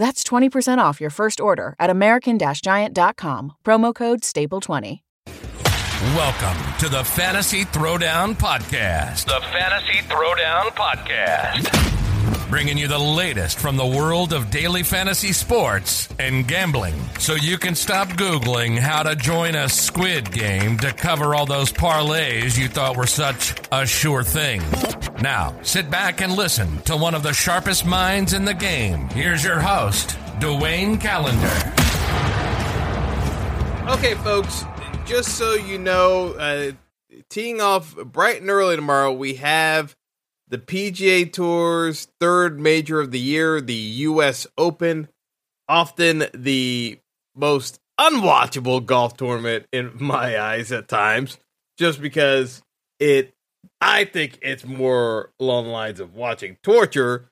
That's 20% off your first order at American Giant.com, promo code STAPLE20. Welcome to the Fantasy Throwdown Podcast. The Fantasy Throwdown Podcast. Bringing you the latest from the world of daily fantasy sports and gambling so you can stop Googling how to join a squid game to cover all those parlays you thought were such a sure thing. Now, sit back and listen to one of the sharpest minds in the game. Here's your host, Dwayne Calendar. Okay, folks, just so you know, uh, teeing off bright and early tomorrow, we have the PGA Tour's third major of the year, the U.S. Open. Often the most unwatchable golf tournament in my eyes at times, just because it, I think it's more along the lines of watching torture.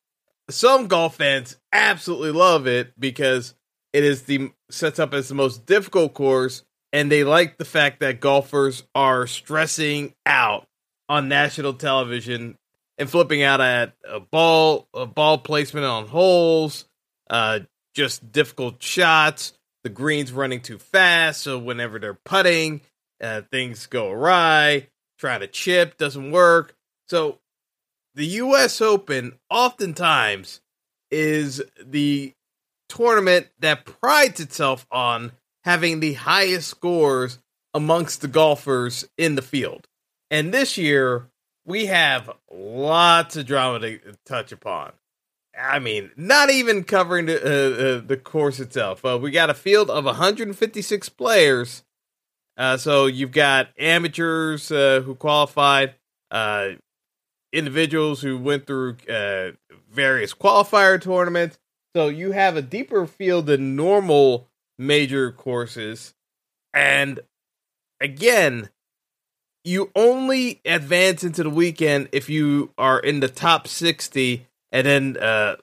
Some golf fans absolutely love it because it is the sets up as the most difficult course, and they like the fact that golfers are stressing out on national television and flipping out at a ball, a ball placement on holes, uh, just difficult shots. The greens running too fast, so whenever they're putting, uh, things go awry. Trying to chip doesn't work. So the U.S. Open oftentimes is the tournament that prides itself on having the highest scores amongst the golfers in the field. And this year, we have lots of drama to touch upon. I mean, not even covering the uh, uh, the course itself. Uh, we got a field of 156 players. Uh, so you've got amateurs uh, who qualified, uh, individuals who went through various qualifier tournaments. So you have a deeper field than normal major courses. And again, you only advance into the weekend if you are in the top 60 and then uh,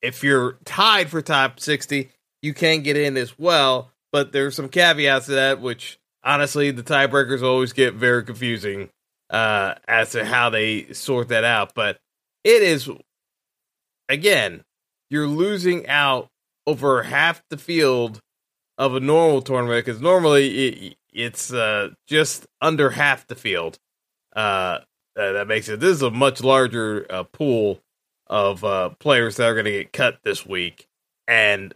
if you're tied for top 60 you can get in as well but there's some caveats to that which honestly the tiebreakers always get very confusing uh, as to how they sort that out but it is again you're losing out over half the field of a normal tournament because normally it, it's uh, just under half the field. Uh, uh, that makes it. This is a much larger uh, pool of uh, players that are going to get cut this week, and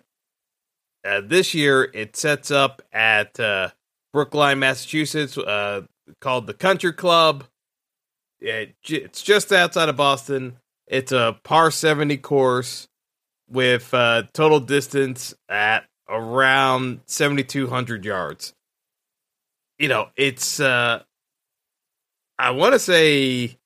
uh, this year it sets up at uh, Brookline, Massachusetts, uh, called the Country Club. It, it's just outside of Boston. It's a par seventy course with uh, total distance at around seventy two hundred yards you know, it's uh I want to say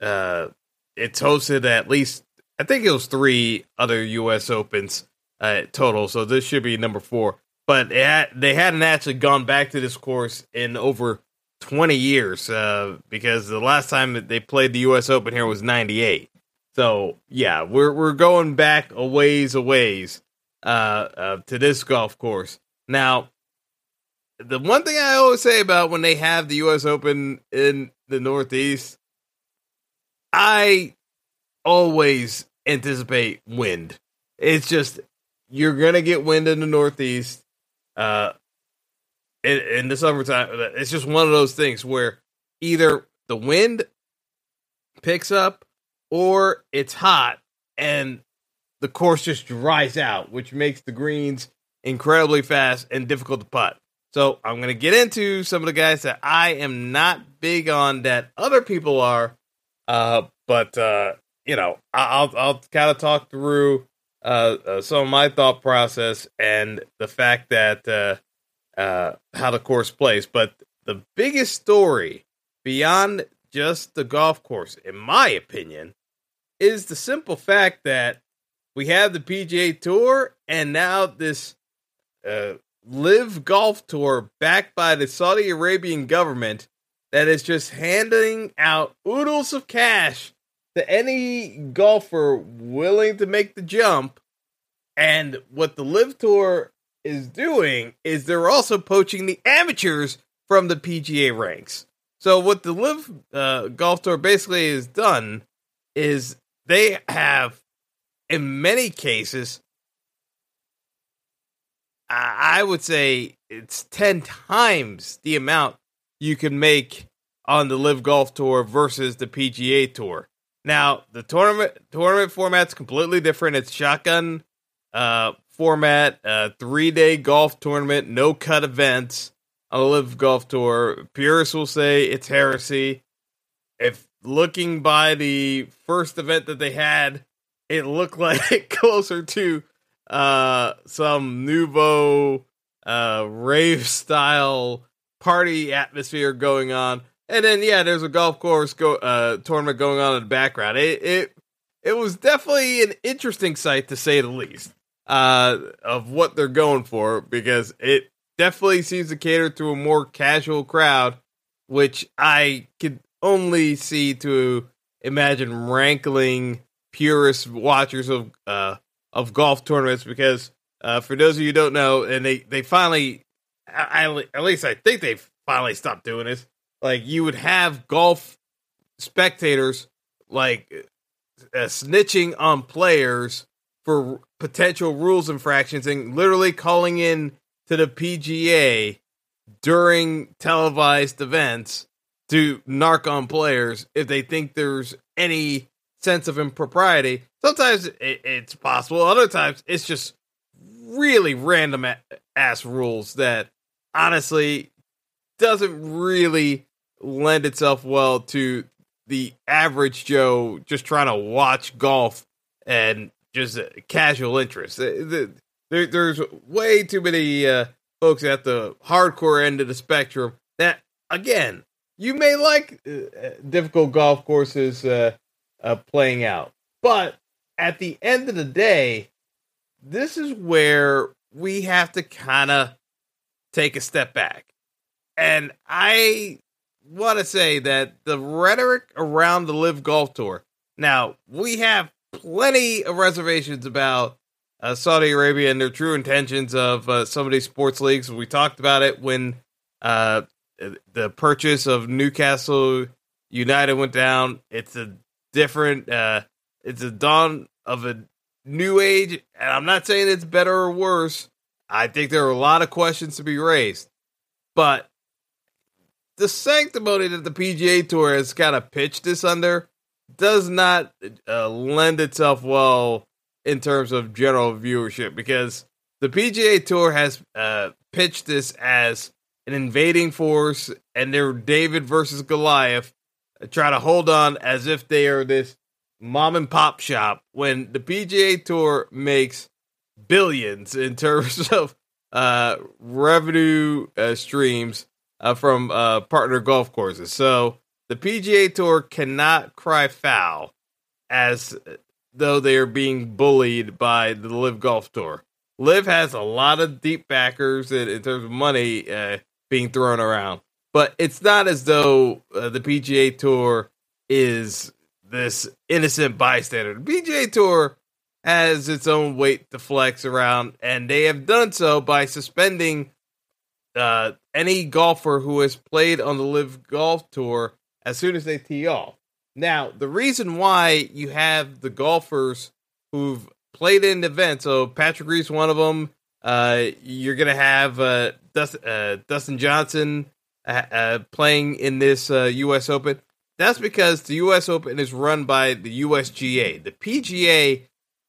uh it's hosted at least I think it was 3 other US Opens uh total, so this should be number 4. But had, they hadn't actually gone back to this course in over 20 years uh because the last time that they played the US Open here was 98. So, yeah, we're we're going back a ways a ways uh, uh to this golf course. Now, the one thing I always say about when they have the U.S. Open in the Northeast, I always anticipate wind. It's just you're gonna get wind in the Northeast, uh, in, in the summertime. It's just one of those things where either the wind picks up or it's hot and the course just dries out, which makes the greens incredibly fast and difficult to putt. So I'm going to get into some of the guys that I am not big on that other people are. Uh, but uh, you know, I'll I'll kind of talk through uh, uh, some of my thought process and the fact that uh, uh, how the course plays. But the biggest story beyond just the golf course, in my opinion, is the simple fact that we have the PGA Tour and now this uh, LIV Golf Tour backed by the Saudi Arabian government that is just handing out oodles of cash to any golfer willing to make the jump. And what the LIV Tour is doing is they're also poaching the amateurs from the PGA ranks. So what the LIV uh, Golf Tour basically has done is they have, in many cases, I would say it's 10 times the amount you can make on the LIV Golf Tour versus the PGA Tour. Now, the tournament tournament format's completely different. It's shotgun uh, format, uh, three day golf tournament, no cut events on the LIV Golf Tour. Purists will say it's heresy. If looking by the first event that they had, it looked like closer to uh, some nouveau uh, rave style party atmosphere going on. And then yeah, there's a golf course go uh, tournament going on in the background. It it it was definitely an interesting sight to say the least. Uh, of what they're going for because it definitely seems to cater to a more casual crowd, which I could only see to imagine rankling purist watchers of uh of golf tournaments because uh, for those of you who don't know, and they they finally, I, I, at least I think they finally stopped doing this. Like you would have golf spectators like uh, snitching on players for potential rules infractions and literally calling in to the PGA during televised events to narc on players if they think there's any sense of impropriety. Sometimes it, it's possible. Other times it's just really random ass rules that honestly doesn't really lend itself well to the average Joe just trying to watch golf and just casual interest. There, there's way too many uh, folks at the hardcore end of the spectrum that, again, you may like uh, difficult golf courses uh, uh, playing out. But at the end of the day, this is where we have to kind of take a step back. And I want to say that the rhetoric around the LIV Golf Tour. Now, we have plenty of reservations about uh, Saudi Arabia and their true intentions of uh, some of these sports leagues. We talked about it when uh, the purchase of Newcastle United went down. It's a different. Uh, it's a dawn of a new age, and I'm not saying it's better or worse. I think there are a lot of questions to be raised, but the sanctimony that the PGA Tour has kind of pitched this under does not uh, lend itself well in terms of general viewership because the PGA Tour has uh, pitched this as an invading force and they're David versus Goliath try to hold on as if they are this mom and pop shop when the PGA Tour makes billions in terms of uh, revenue uh, streams uh, from uh, partner golf courses. So the PGA Tour cannot cry foul as though they are being bullied by the LIV Golf Tour. LIV has a lot of deep backers in, in terms of money uh, being thrown around but it's not as though uh, the PGA Tour is this innocent bystander. The PGA Tour has its own weight to flex around, and they have done so by suspending uh, any golfer who has played on the LIV Golf Tour as soon as they tee off. Now, the reason why you have the golfers who've played in events, so Patrick Reed's one of them. Uh, you're gonna have uh, Dustin, uh, Dustin Johnson uh, uh, playing in this uh, U.S. Open. That's because the U.S. Open is run by the USGA. The PGA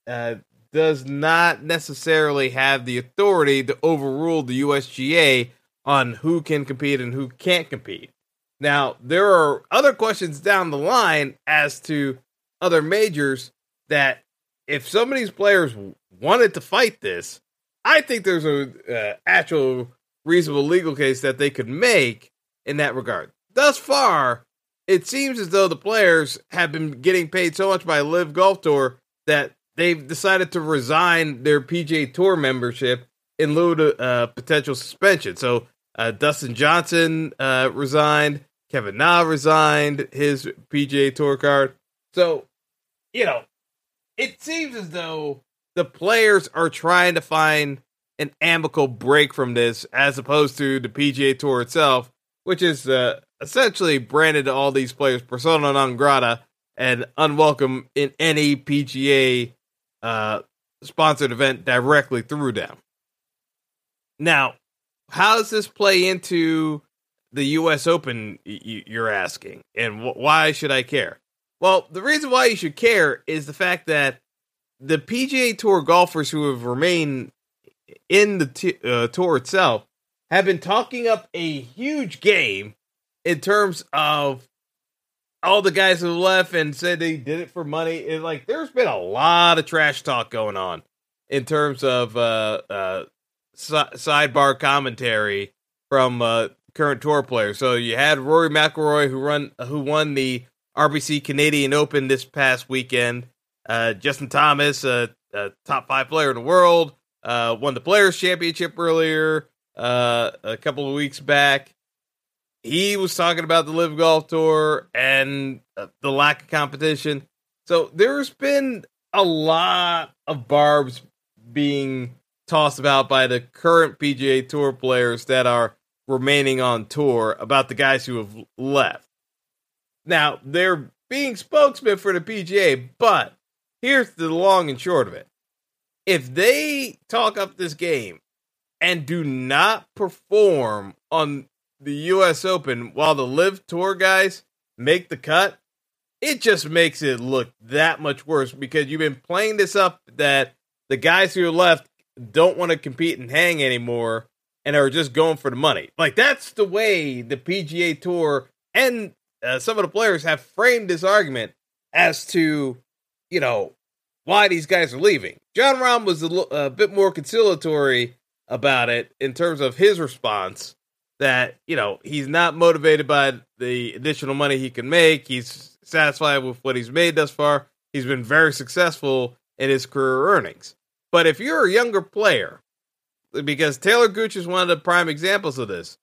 uh, does not necessarily have the authority to overrule the USGA on who can compete and who can't compete. Now, there are other questions down the line as to other majors that if some of these players wanted to fight this, I think there's a uh, actual reasonable legal case that they could make in that regard. Thus far, it seems as though the players have been getting paid so much by LIV Golf Tour that they've decided to resign their PGA Tour membership in lieu of uh, potential suspension. So uh, Dustin Johnson uh, resigned. Kevin Na resigned his PGA Tour card. So, you know, it seems as though the players are trying to find an amicable break from this as opposed to the PGA Tour itself, which is uh, essentially branded to all these players persona non grata and unwelcome in any PGA uh, sponsored event directly through them. Now, how does this play into the U.S. Open? You're asking, and why should I care? Well, the reason why you should care is the fact that the PGA Tour golfers who have remained in the t- uh, tour itself have been talking up a huge game in terms of all the guys who left and said they did it for money. And like, there's been a lot of trash talk going on in terms of uh, uh, si- sidebar commentary from uh, current tour players. So you had Rory McIlroy who run who won the RBC Canadian Open this past weekend. Uh, Justin Thomas, a top five player in the world, uh, won the Players Championship earlier uh, a couple of weeks back. He was talking about the LIV Golf Tour and uh, the lack of competition. So there's been a lot of barbs being tossed about by the current PGA Tour players that are remaining on tour about the guys who have left. Now, they're being spokesmen for the PGA, but here's the long and short of it. If they talk up this game and do not perform on the US Open while the LIV Tour guys make the cut, it just makes it look that much worse because you've been playing this up that the guys who are left don't want to compete and hang anymore and are just going for the money. Like that's the way the PGA Tour and uh, some of the players have framed this argument as to, you know, why these guys are leaving. Jon Rahm was a, a bit more conciliatory about it in terms of his response that, you know, he's not motivated by the additional money he can make. He's satisfied with what he's made thus far. He's been very successful in his career earnings. But if you're a younger player, because Talor Gooch is one of the prime examples of this,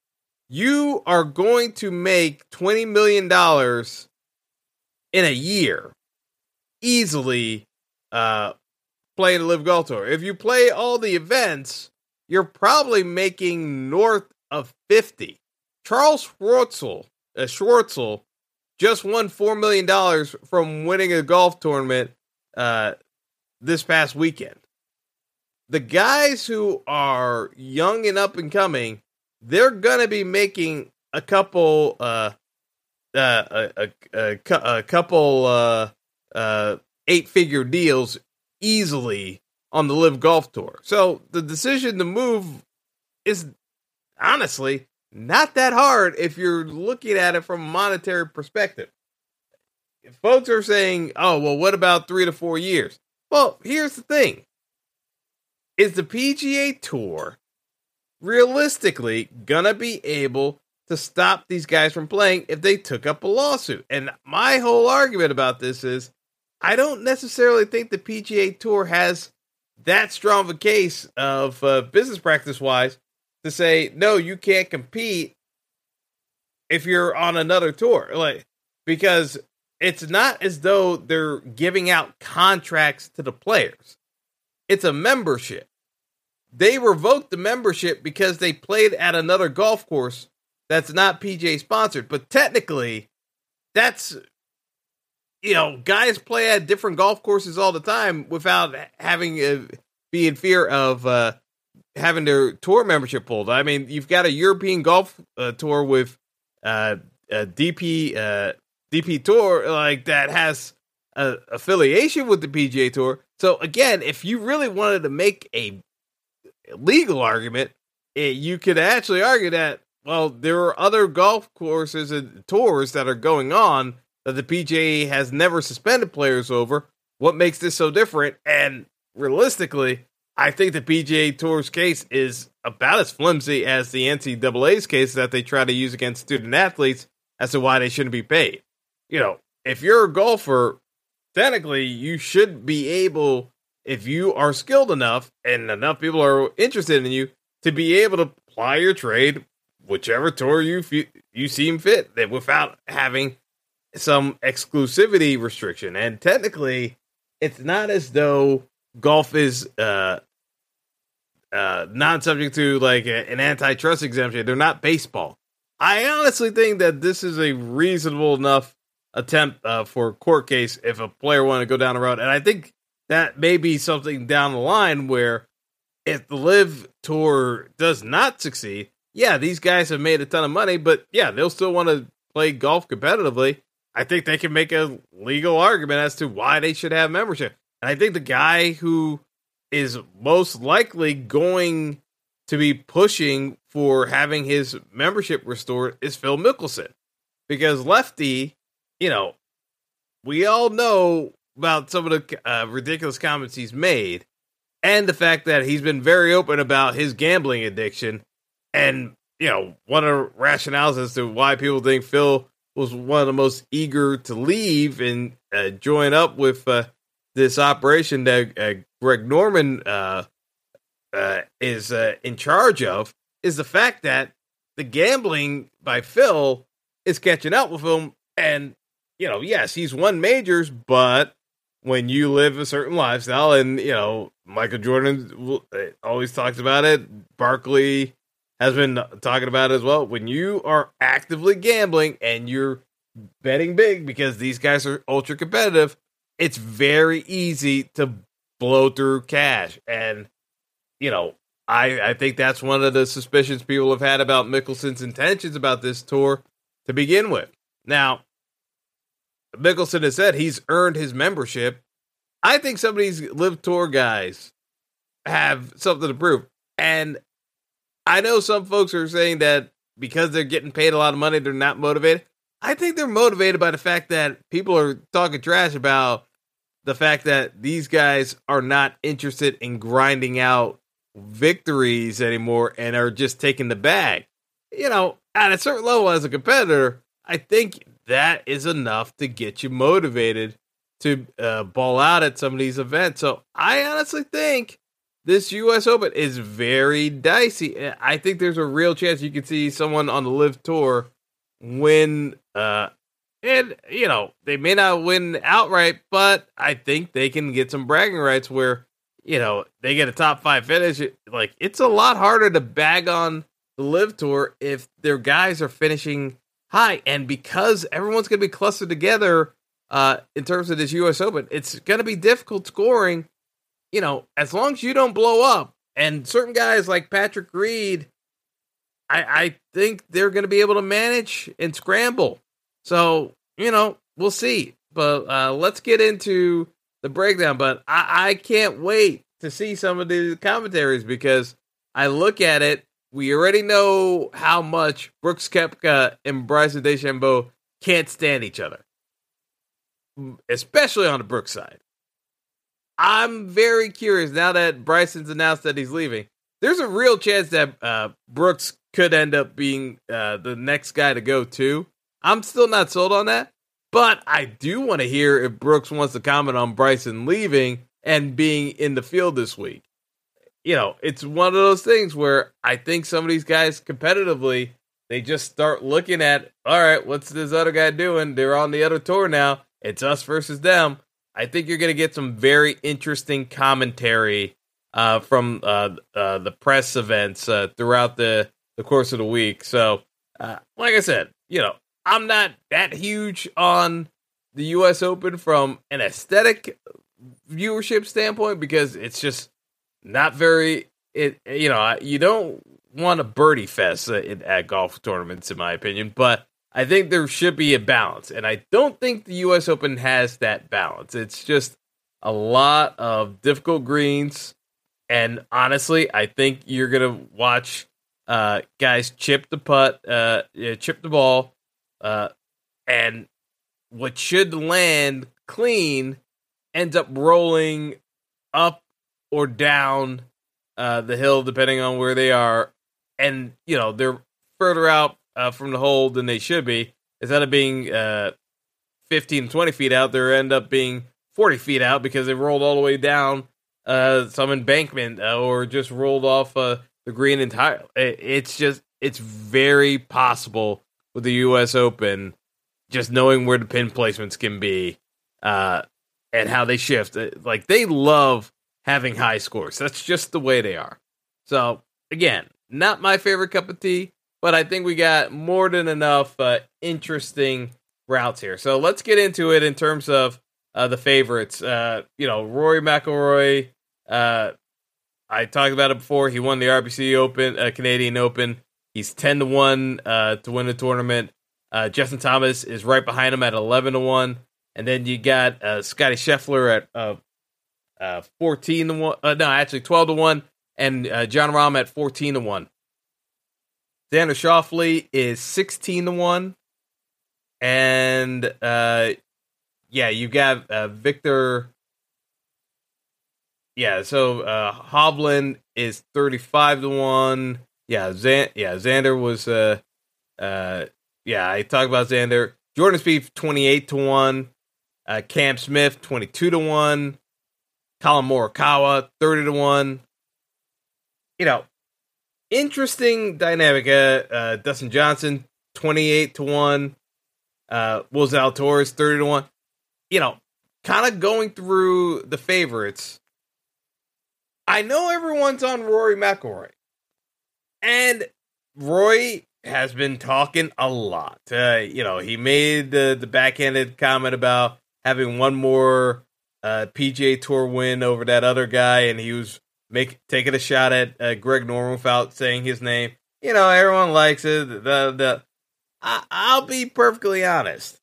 you are going to make $20 million in a year easily uh, playing the LIV Golf Tour. If you play all the events, you're probably making north of 50. Charles Schwartzel, uh, Schwartzel just won $4 million from winning a golf tournament uh, this past weekend the guys who are young and up and coming, they're gonna be making a couple, uh, uh, a, a, a, a couple, uh, uh, eight figure deals easily on the LIV Golf Tour. So the decision to move is honestly not that hard if you're looking at it from a monetary perspective. If folks are saying, "Oh, well, what about three to four years?" Well, here's the thing: is the PGA Tour realistically gonna be able to stop these guys from playing if they took up a lawsuit? And my whole argument about this is I don't necessarily think the PGA Tour has that strong of a case of uh, business practice wise to say no, you can't compete if you're on another tour, like because it's not as though they're giving out contracts to the players it's a membership. They revoked the membership because they played at another golf course that's not PJ sponsored. But technically, that's you know, guys play at different golf courses all the time without having uh, be in fear of uh, having their tour membership pulled. I mean, you've got a European golf uh, tour with uh, a DP uh, DP tour like that has a affiliation with the PGA Tour. So again, if you really wanted to make a legal argument, it, you could actually argue that well, there are other golf courses and tours that are going on that the PGA has never suspended players over. What makes this so different? And realistically, I think the PGA Tour's case is about as flimsy as the NCAA's case that they try to use against student athletes as to why they shouldn't be paid. You know, if you're a golfer, technically you should be able, if you are skilled enough and enough people are interested in you, to be able to ply your trade whichever tour you you seem fit that without having some exclusivity restriction. And technically, it's not as though golf is uh, uh, not subject to like a, an antitrust exemption. They're not baseball. I honestly think that this is a reasonable enough attempt uh, for a court case if a player wanted to go down the road. And I think that may be something down the line where if the LIV tour does not succeed, yeah, these guys have made a ton of money, but yeah, they'll still want to play golf competitively. I think they can make a legal argument as to why they should have membership. And I think the guy who is most likely going to be pushing for having his membership restored is Phil Mickelson. Because Lefty, you know, we all know about some of the uh, ridiculous comments he's made and the fact that he's been very open about his gambling addiction and, you know, one of the rationales as to why people think Phil was one of the most eager to leave and uh, join up with uh, this operation that uh, Greg Norman uh, uh, is uh, in charge of is the fact that the gambling by Phil is catching up with him. And, you know, yes, he's won majors, but when you live a certain lifestyle, and, you know, Michael Jordan always talks about it, Barkley has been talking about as well. When you are actively gambling and you're betting big because these guys are ultra competitive, it's very easy to blow through cash. And, you know, I, I think that's one of the suspicions people have had about Mickelson's intentions about this tour to begin with. Now, Mickelson has said he's earned his membership. I think some of these LIV tour guys have something to prove. And I know some folks are saying that because they're getting paid a lot of money, they're not motivated. I think they're motivated by the fact that people are talking trash about the fact that these guys are not interested in grinding out victories anymore and are just taking the bag. You know, at a certain level as a competitor, I think that is enough to get you motivated to uh, ball out at some of these events. So I honestly think this U.S. Open is very dicey. I think there's a real chance you could see someone on the LIV Tour win. Uh, and you know they may not win outright, but I think they can get some bragging rights where you know they get a top five finish. Like it's a lot harder to bag on the LIV Tour if their guys are finishing high, and because everyone's going to be clustered together uh, in terms of this U.S. Open, it's going to be difficult scoring you know, as long as you don't blow up, and certain guys like Patrick Reed, I, I think they're going to be able to manage and scramble. So, you know, we'll see. But uh, let's get into the breakdown. But I, I can't wait to see some of the commentaries because I look at it. We already know how much Brooks Koepka and Bryson DeChambeau can't stand each other, especially on the Brooks side. I'm very curious now that Bryson's announced that he's leaving. There's a real chance that uh, Brooks could end up being uh, the next guy to go too. I'm still not sold on that, but I do want to hear if Brooks wants to comment on Bryson leaving and being in the field this week. You know, it's one of those things where I think some of these guys competitively, they just start looking at, all right, what's this other guy doing? They're on the other tour now. It's us versus them. I think you're going to get some very interesting commentary uh, from uh, uh, the press events uh, throughout the, the course of the week. So, uh, like I said, you know, I'm not that huge on the U.S. Open from an aesthetic viewership standpoint because it's just not very. It you know you don't want a birdie fest at, at golf tournaments in my opinion, but I think there should be a balance, and I don't think the U.S. Open has that balance. It's just a lot of difficult greens, and honestly, I think you're gonna watch uh, guys chip the putt, uh, chip the ball, uh, and what should land clean ends up rolling up or down uh, the hill, depending on where they are. And, you know, they're further out uh, from the hole than they should be. Instead of being uh, 15, 20 feet out, they end up being 40 feet out because they rolled all the way down uh, some embankment uh, or just rolled off uh, the green entirely. It's just, it's very possible with the U.S. Open, just knowing where the pin placements can be uh, and how they shift. Like, they love having high scores. That's just the way they are. So, again, not my favorite cup of tea, but I think we got more than enough uh, interesting routes here. So let's get into it in terms of uh, the favorites. Uh, you know, Rory McIlroy. Uh, I talked about it before. He won the RBC Open, uh, Canadian Open. He's ten to one uh, to win the tournament. Justin Thomas is right behind him at eleven to one, and then you got Scotty Scheffler at fourteen to one. No, actually twelve to one, and Jon Rahm at fourteen to one. Xander Schauffele is sixteen to one, and uh, yeah, you got uh, Viktor. Yeah, so uh, Hovland is thirty-five to one. Yeah, Zan- yeah, Xander was uh, uh, yeah, I talked about Xander. Jordan Spieth twenty-eight to one. Uh, Cam Smith twenty-two to one. Collin Morikawa thirty to one. You know, interesting dynamic. Uh, uh, Dustin Johnson twenty-eight to one. Uh, Will Zalatoris thirty to one. You know, kind of going through the favorites. I know everyone's on Rory McIlroy, and Roy has been talking a lot. Uh, you know, he made the the backhanded comment about having one more uh, PGA Tour win over that other guy, and he was make taking a shot at uh, Greg Norman without saying his name. You know, everyone likes it. The, the, I, I'll be perfectly honest.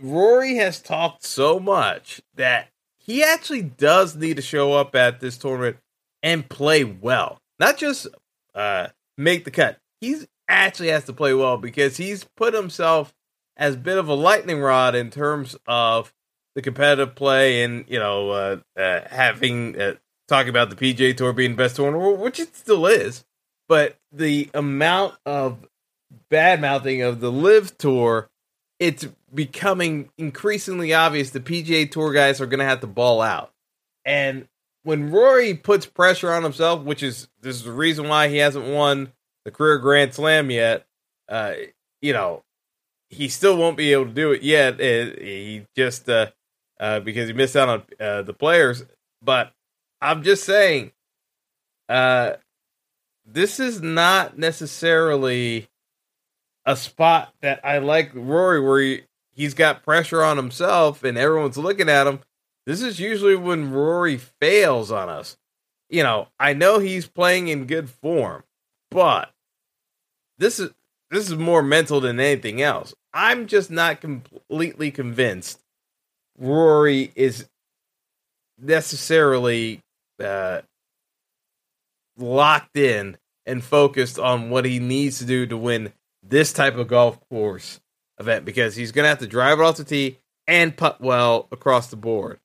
Rory has talked so much that he actually does need to show up at this tournament and play well, not just uh, make the cut. He's actually has to play well because he's put himself as a bit of a lightning rod in terms of the competitive play and you know uh, uh, having uh, talking about the PGA Tour being best tour in the world, which it still is, but the amount of bad mouthing of the LIV Tour, it's becoming increasingly obvious the PGA Tour guys are going to have to ball out. And when Rory puts pressure on himself, which is this is the reason why he hasn't won the career Grand Slam yet, uh, you know, he still won't be able to do it yet. It, he just uh, uh, because he missed out on uh, the players, but I'm just saying, uh, this is not necessarily a spot that I like Rory, where he, he's got pressure on himself and everyone's looking at him. This is usually when Rory fails on us. You know, I know he's playing in good form, but this is this is more mental than anything else. I'm just not completely convinced Rory is necessarily uh, locked in and focused on what he needs to do to win this type of golf course event because he's going to have to drive it off the tee and putt well across the board.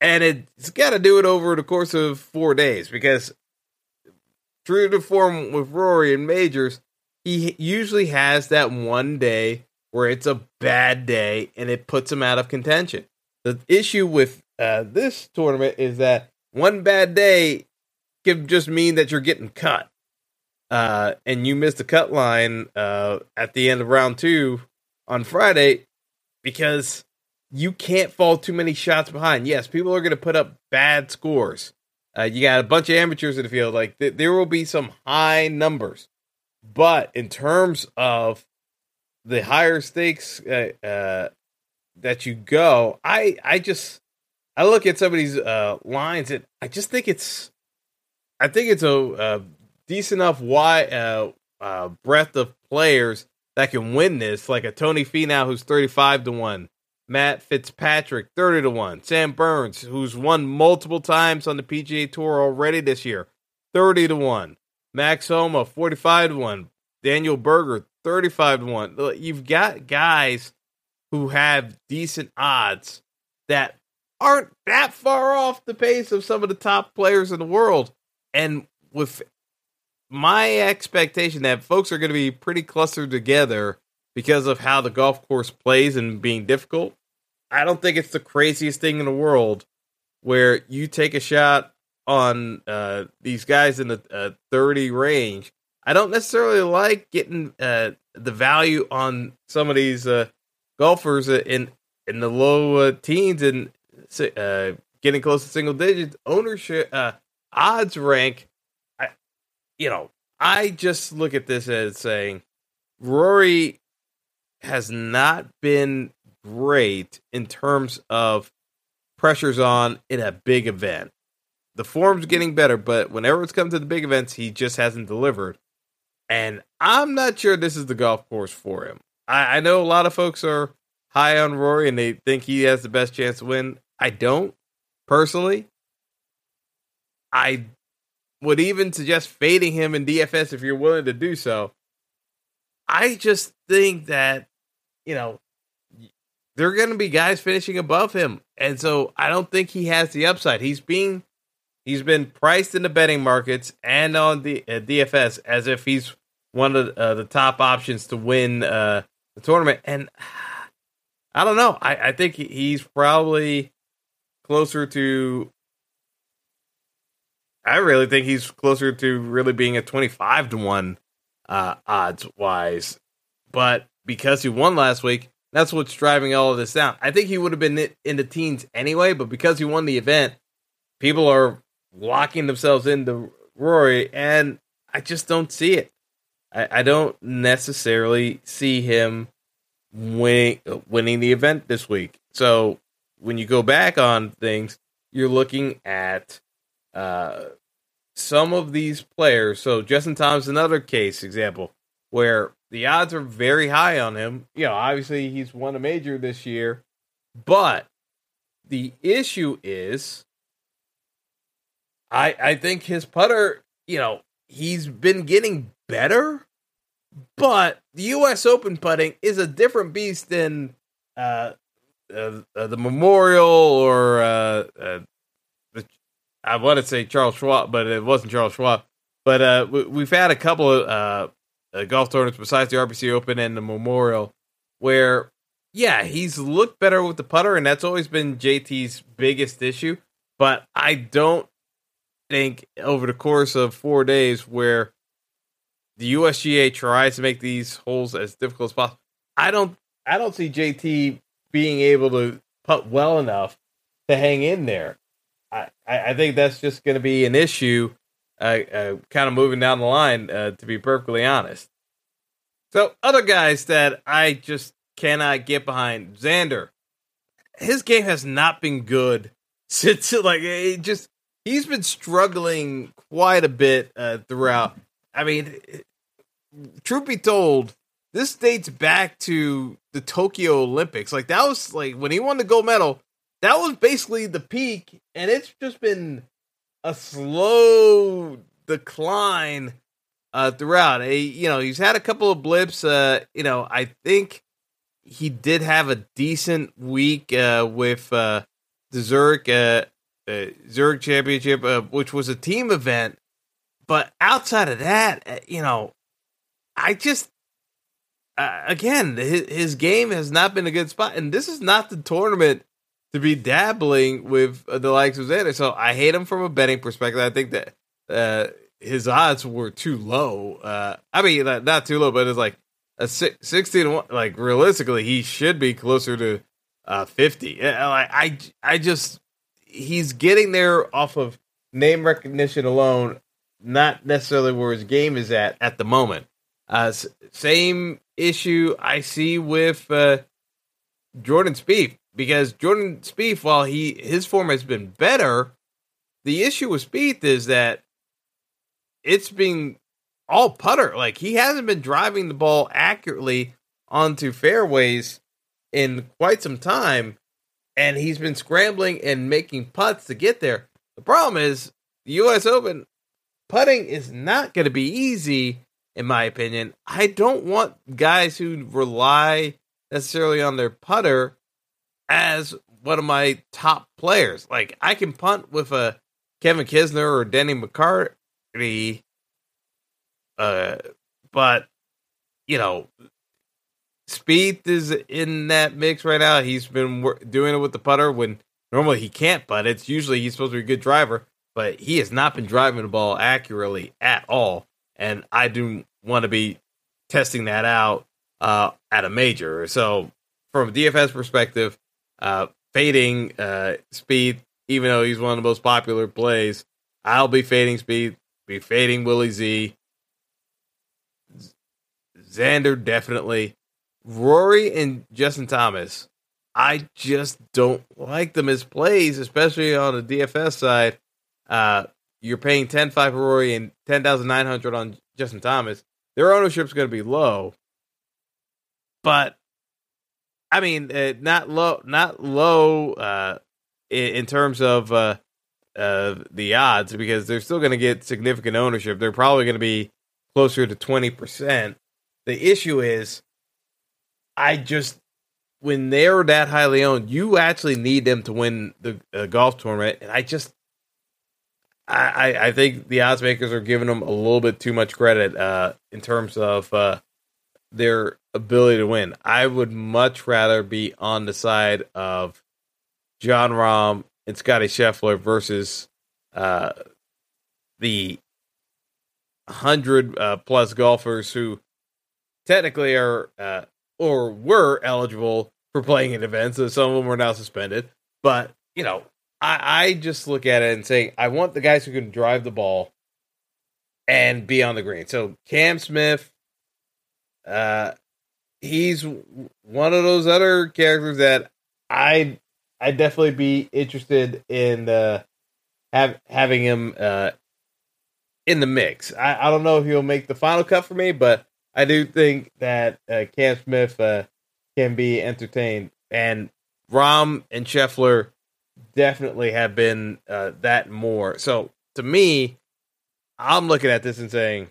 And it's got to do it over the course of four days because, true to form with Rory and majors, he usually has that one day where it's a bad day and it puts him out of contention. The issue with uh, this tournament is that one bad day can just mean that you're getting cut. Uh, and you missed the cut line uh, at the end of round two on Friday because you can't fall too many shots behind. Yes, people are going to put up bad scores. Uh, you got a bunch of amateurs in the field. Like th- there will be some high numbers, but in terms of the higher stakes uh, uh, that you go, I I just I look at some of these uh, lines and I just think it's I think it's a, a decent enough wide uh, uh, breadth of players that can win this, like a Tony Finau who's thirty five to one, Matt Fitzpatrick thirty to one, Sam Burns who's won multiple times on the PGA Tour already this year, thirty to one. Max Homa, 45 to 1. Daniel Berger, 35 to 1. You've got guys who have decent odds that aren't that far off the pace of some of the top players in the world. And with my expectation that folks are going to be pretty clustered together because of how the golf course plays and being difficult, I don't think it's the craziest thing in the world where you take a shot on uh, these guys in the uh, 30 range. I don't necessarily like getting uh, the value on some of these uh, golfers in in the low teens and uh, getting close to single digits ownership uh, odds rank. I, you know, I just look at this as saying Rory has not been great in terms of pressures on in a big event. The form's getting better, but whenever it's come to the big events, he just hasn't delivered. And I'm not sure this is the golf course for him. I, I know a lot of folks are high on Rory and they think he has the best chance to win. I don't personally. I would even suggest fading him in DFS if you're willing to do so. I just think that, you know, there are going to be guys finishing above him. And so I don't think he has the upside. He's being he's been priced in the betting markets and on the uh, DFS as if he's one of uh, the top options to win uh, the tournament. And I don't know. I, I think he's probably closer to. I really think he's closer to really being a twenty-five to one uh, odds wise, but because he won last week, that's what's driving all of this down. I think he would have been in the teens anyway, but because he won the event, people are locking themselves into Rory, and I just don't see it. I, I don't necessarily see him winning winning the event this week. So when you go back on things, you're looking at uh, some of these players. So Justin Thomas, another case example where the odds are very high on him. You know, obviously he's won a major this year, but the issue is I I think his putter, you know, he's been getting better, but the U.S. Open putting is a different beast than uh, uh, uh the Memorial or uh, uh, the, I want to say Charles Schwab, but it wasn't Charles Schwab. But uh, we, have had a couple of golf tournaments besides the RBC Open and the Memorial where, yeah, he's looked better with the putter, and that's always been JT's biggest issue. But I don't think over the course of four days where the USGA tries to make these holes as difficult as possible, I don't I don't see JT being able to putt well enough to hang in there. I, I think that's just going to be an issue, uh, uh, kind of moving down the line, uh, to be perfectly honest. So, other guys that I just cannot get behind, Xander. His game has not been good since, like, it just he's been struggling quite a bit uh, throughout. I mean, truth be told, this dates back to the Tokyo Olympics. Like that was like when he won the gold medal. That was basically the peak, and it's just been a slow decline uh, throughout. He, you know, he's had a couple of blips. Uh, you know, I think he did have a decent week uh, with uh, the Zurich uh, uh, Zurich Championship, uh, which was a team event. But outside of that, uh, you know, I just uh, again his, his, game has not been a good spot, and this is not the tournament to be dabbling with uh, the likes of Xander. So I hate him from a betting perspective. I think that uh, his odds were too low. Uh, I mean, not too low, but it's like a sixteen. Like realistically, he should be closer to uh, fifty. I, I just he's getting there off of name recognition alone, not necessarily where his game is at at the moment. Uh, same issue I see with uh, Jordan Spieth because Jordan Spieth, while he his form has been better, the issue with Spieth is that it's been all putter. Like he hasn't been driving the ball accurately onto fairways in quite some time and he's been scrambling and making putts to get there. The problem is the U.S. Open putting is not going to be easy, in my opinion. I don't want guys who rely necessarily on their putter as one of my top players. Like I can punt with a Kevin Kisner or Denny McCarthy, uh, but you know, Spieth is in that mix right now. He's been doing it with the putter when normally he can't putt. It's usually he's supposed to be a good driver, but he has not been driving the ball accurately at all. And I do want to be testing that out uh, at a major. So, from a DFS perspective, uh, fading uh, Spieth, even though he's one of the most popular plays, I'll be fading Spieth, be fading Willie Z. Xander definitely. Rory and Justin Thomas, I just don't like them as plays, especially on the DFS side. Uh, you're paying 10 5 for Rory and 10900 on Justin Thomas. Their ownership's going to be low. But I mean, uh, not low, not low uh, in, in, terms of uh, the odds because they're still going to get significant ownership. They're probably going to be closer to twenty percent. The issue is, I just when they're that highly owned, you actually need them to win the golf tournament, and I just. I, I think the odds makers are giving them a little bit too much credit uh, in terms of uh, their ability to win. I would much rather be on the side of Jon Rahm and Scotty Scheffler versus uh, the hundred uh, plus golfers who technically are uh, or were eligible for playing in events. So some of them were now suspended. But you know, I, I just look at it and say I want the guys who can drive the ball and be on the green. So Cam Smith, uh, he's one of those other characters that I I definitely be interested in uh, have having him uh, in the mix. I, I don't know if he'll make the final cut for me, but I do think that uh, Cam Smith uh, can be entertained, and Rahm and Scheffler definitely have been uh, that more. So to me, I'm looking at this and saying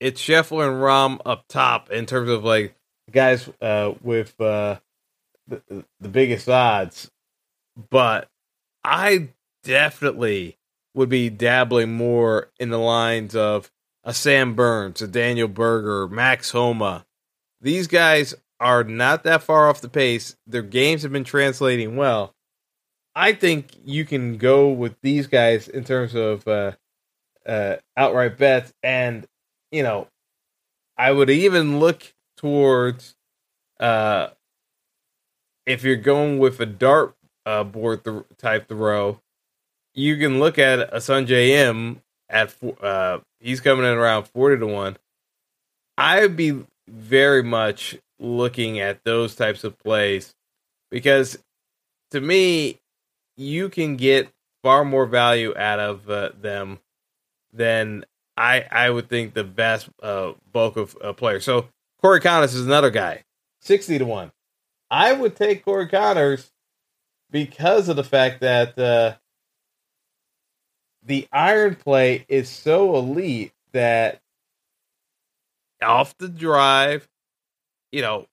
it's Scheffler and Rahm up top in terms of like guys uh, with uh, the, the biggest odds, but I definitely would be dabbling more in the lines of a Sam Burns, a Daniel Berger, Max Homa. These guys are not that far off the pace. Their games have been translating well. I think you can go with these guys in terms of uh, uh, outright bets, and you know, I would even look towards uh, if you're going with a dart uh, board th- type throw, you can look at a Sungjae Im at uh, he's coming in around forty to one. I'd be very much looking at those types of plays because to me, you can get far more value out of uh, them than I I would think the vast uh, bulk of uh, players. So Corey Conners is another guy, sixty to one. I would take Corey Conners because of the fact that uh, the iron play is so elite that off the drive, you know,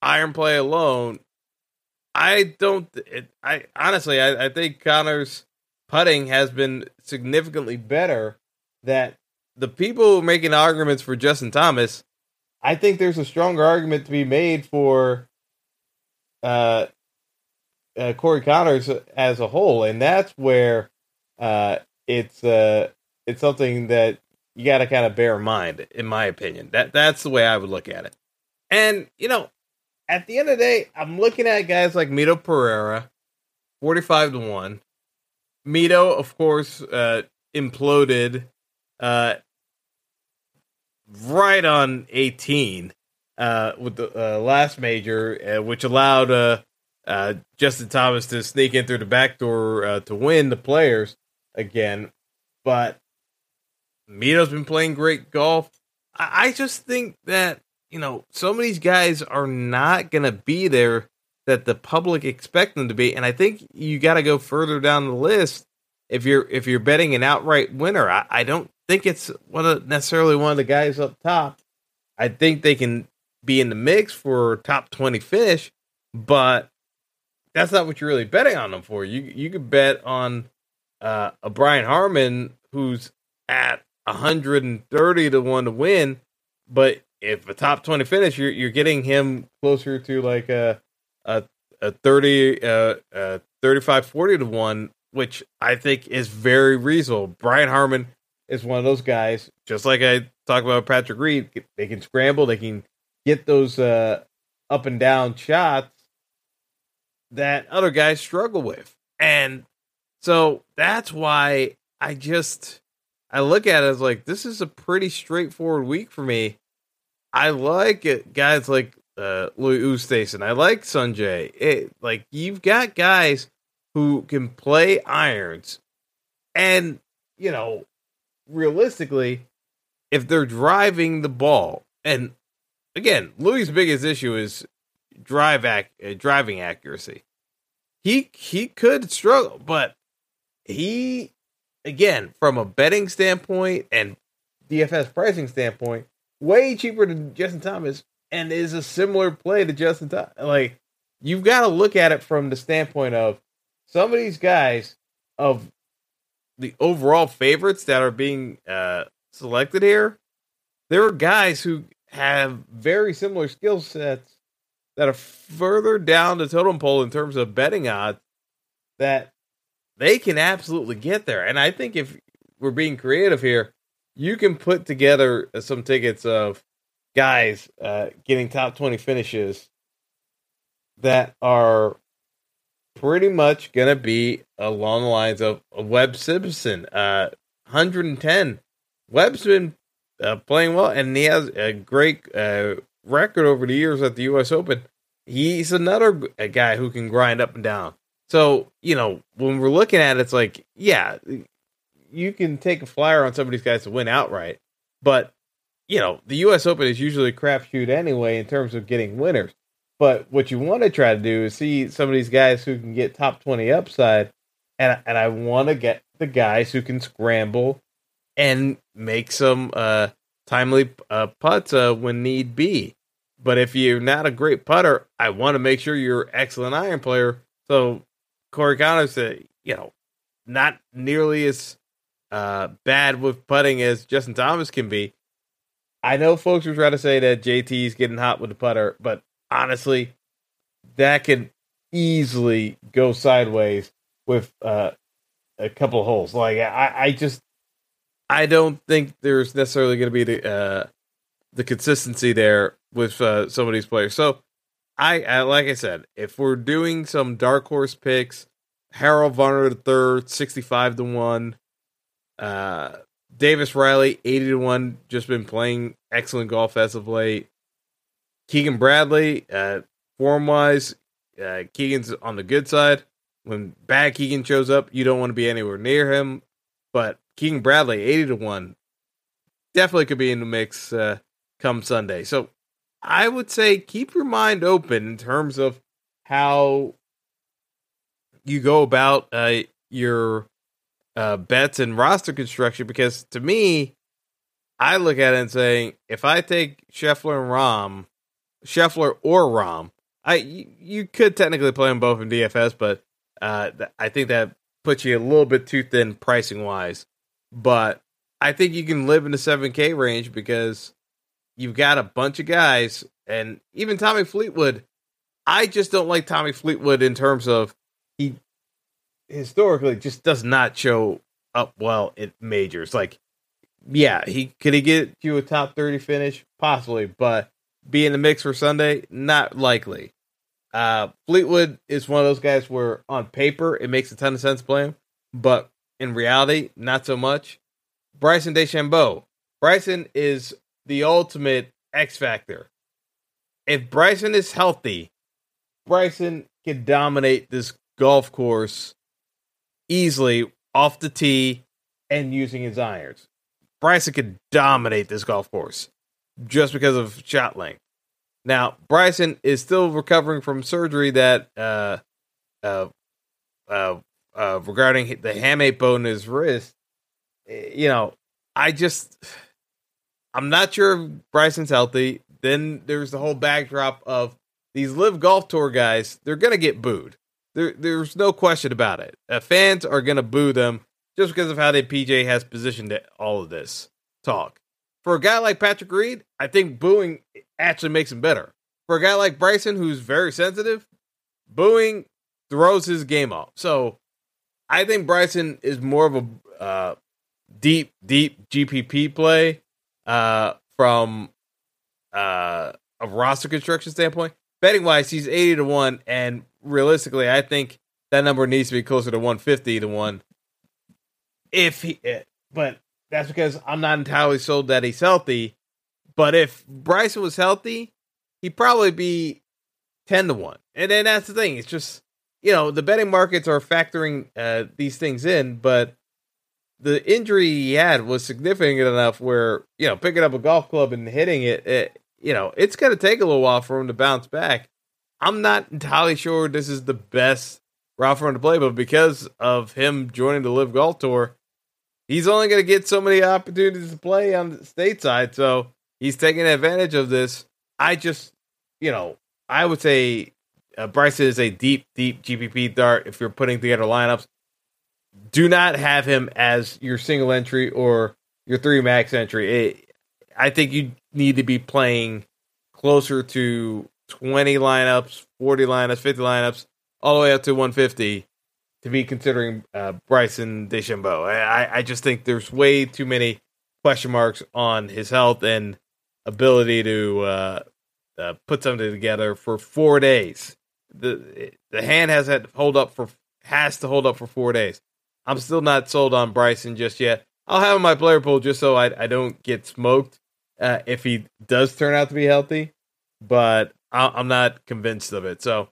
iron play alone. I don't. It, I honestly, I, I think Conners' putting has been significantly better. That the people making arguments for Justin Thomas, I think there's a stronger argument to be made for uh, uh, Corey Conners as a whole, and that's where uh, it's uh, it's something that you got to kind of bear in mind, in my opinion. That that's the way I would look at it. And you know, at the end of the day, I'm looking at guys like Mito Pereira, forty-five to one. Mito, of course, uh, imploded uh, right on 18 uh, with the uh, last major, uh, which allowed uh, Justin Thomas to sneak in through the back door to win the players again. But Mito's been playing great golf. I, I just think that, you know, some of these guys are not going to be there that the public expect them to be. And I think you got to go further down the list if you're if you're betting an outright winner, I, I don't think it's one of necessarily one of the guys up top. I think they can be in the mix for top twenty finish, but that's not what you're really betting on them for. You you could bet on uh, a Brian Harman who's at 130 to one to win, but if a top 20 finish, you're you're getting him closer to like a a a 30 uh, uh 35 40 to one which I think is very reasonable. Brian Harman is one of those guys, just like I talked about Patrick Reed. They can scramble, they can get those uh, up and down shots that other guys struggle with. And so that's why I just I look at it as like this is a pretty straightforward week for me. I like it, guys like uh, Louis Oosthuizen. I like Sungjae. It, like you've got guys who can play irons. And, you know, realistically, if they're driving the ball, and again, Louis' biggest issue is drive ac- uh, driving accuracy. He he could struggle, but he again, from a betting standpoint and DFS pricing standpoint, way cheaper than Justin Thomas and is a similar play to Justin Thomas. Like you've got to look at it from the standpoint of some of these guys of the overall favorites that are being uh, selected here, there are guys who have very similar skill sets that are further down the totem pole in terms of betting odds that they can absolutely get there. And I think if we're being creative here, you can put together some tickets of guys uh, getting top 20 finishes that are pretty much going to be along the lines of Webb Simpson. Uh, 110. Webb's been uh, playing well, and he has a great uh, record over the years at the U.S. Open. He's another guy who can grind up and down. So, you know, when we're looking at it, it's like, yeah, you can take a flyer on some of these guys to win outright, but, you know, the U.S. Open is usually a crapshoot anyway in terms of getting winners. But what you want to try to do is see some of these guys who can get top 20 upside. And, and I want to get the guys who can scramble and make some uh, timely uh, putts uh, when need be. But if you're not a great putter, I want to make sure you're excellent iron player. So Corey Conners, uh, you know, not nearly as uh, bad with putting as Justin Thomas can be. I know folks are trying to say that JT's getting hot with the putter, but honestly, that can easily go sideways with uh, a couple holes. Like I, I just, I don't think there's necessarily going to be the uh, the consistency there with uh, some of these players. So, I, I like I said, if we're doing some dark horse picks, Harold Varner the third, sixty-five to one. Uh, Davis Riley, eighty to one. Just been playing excellent golf as of late. Keegan Bradley, uh, form wise, uh, Keegan's on the good side. When bad Keegan shows up, you don't want to be anywhere near him. But Keegan Bradley, 80 to 1, definitely could be in the mix uh, come Sunday. So I would say keep your mind open in terms of how you go about uh, your uh, bets and roster construction because to me, I look at it and saying if I take Scheffler and Rahm, Scheffler or Rahm, I you, could technically play them both in DFS, but uh, I think that puts you a little bit too thin pricing wise. But I think you can live in the seven K range because you've got a bunch of guys, and even Tommy Fleetwood. I just don't like Tommy Fleetwood in terms of historically just does not show up well in majors. Like, yeah, he could he get you a top thirty finish possibly, but be in the mix for Sunday? Not likely. Uh, Fleetwood is one of those guys where on paper it makes a ton of sense play him, but in reality, not so much. Bryson DeChambeau. Bryson is the ultimate X factor. If Bryson is healthy, Bryson can dominate this golf course easily off the tee and using his irons. Bryson could dominate this golf course just because of shot length. Now, Bryson is still recovering from surgery that uh, uh, uh, uh, regarding the hamate bone in his wrist, eh, you know, I just I'm not sure Bryson's healthy. Then there's the whole backdrop of these LIV golf tour guys. They're gonna get booed. There, there's no question about it. Uh, fans are gonna boo them just because of how the PJ has positioned it, all of this talk. For a guy like Patrick Reed, I think booing actually makes him better. For a guy like Bryson, who's very sensitive, booing throws his game off. So I think Bryson is more of a uh, deep, deep GPP play uh, from uh, a roster construction standpoint. Betting wise, he's 80 to 1. And realistically, I think that number needs to be closer to 150 to 1. If he, eh, but that's because I'm not entirely sold that he's healthy. But if Bryson was healthy, he'd probably be 10 to 1. And then that's the thing. It's just, you know, the betting markets are factoring uh, these things in, but the injury he had was significant enough where, you know, picking up a golf club and hitting it, it you know, it's going to take a little while for him to bounce back. I'm not entirely sure this is the best route for him to play, but because of him joining the LIV Golf Tour, he's only going to get so many opportunities to play on the stateside. So he's taking advantage of this. I just, you know, I would say uh, Bryson is a deep, deep GPP dart if you're putting together lineups. Do not have him as your single entry or your three max entry. It, I think you need to be playing closer to 20 lineups, 40 lineups, 50 lineups, all the way up to 150 to be considering uh, Bryson DeChambeau. I, I just think there's way too many question marks on his health and ability to uh, uh, put something together for four days. The the hand has had to hold up for has to hold up for four days. I'm still not sold on Bryson just yet. I'll have my player pool just so I, I don't get smoked uh, if he does turn out to be healthy, but I, am not convinced of it. So,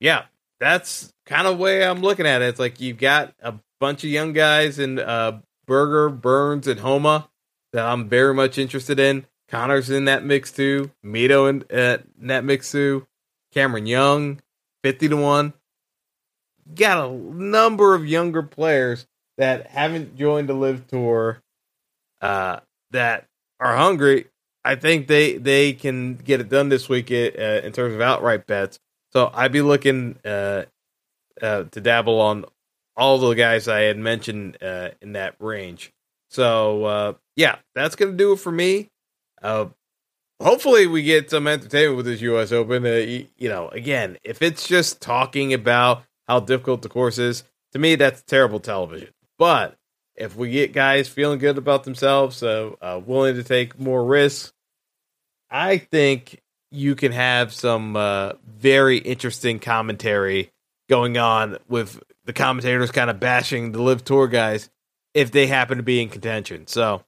yeah, that's kind of way I'm looking at it. It's like you've got a bunch of young guys in uh, Berger, Burns, and Homa that I'm very much interested in. Conners in that mix too. Mito in, uh, in that mix too. Cameron Young, 50 to 1. Got a number of younger players that haven't joined the LIV tour uh, that are hungry. I think they they can get it done this week uh, in terms of outright bets. So I'd be looking uh, uh, to dabble on all the guys I had mentioned uh, in that range. So uh, yeah, that's gonna do it for me. Uh, hopefully, we get some entertainment with this U.S. Open. You, you know, again, if it's just talking about how difficult the course is, to me, that's terrible television. But if we get guys feeling good about themselves, uh, uh, willing to take more risks, I think you can have some uh, very interesting commentary going on with the commentators kind of bashing the LIV tour guys if they happen to be in contention. So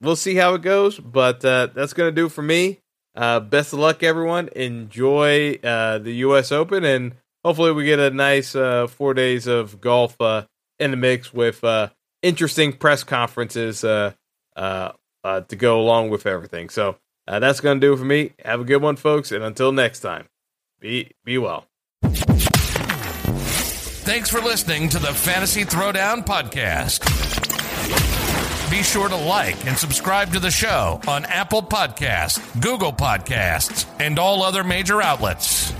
we'll see how it goes, but uh, that's going to do for me. Uh, best of luck, everyone. Enjoy uh, the U.S. Open, and hopefully, we get a nice uh, four days of golf uh, in the mix with uh, interesting press conferences uh, uh, uh, to go along with everything. So uh, that's going to do it for me. Have a good one, folks, and until next time, be be well. Thanks for listening to the Fantasy Throwdown podcast. Be sure to like and subscribe to the show on Apple Podcasts, Google Podcasts, and all other major outlets.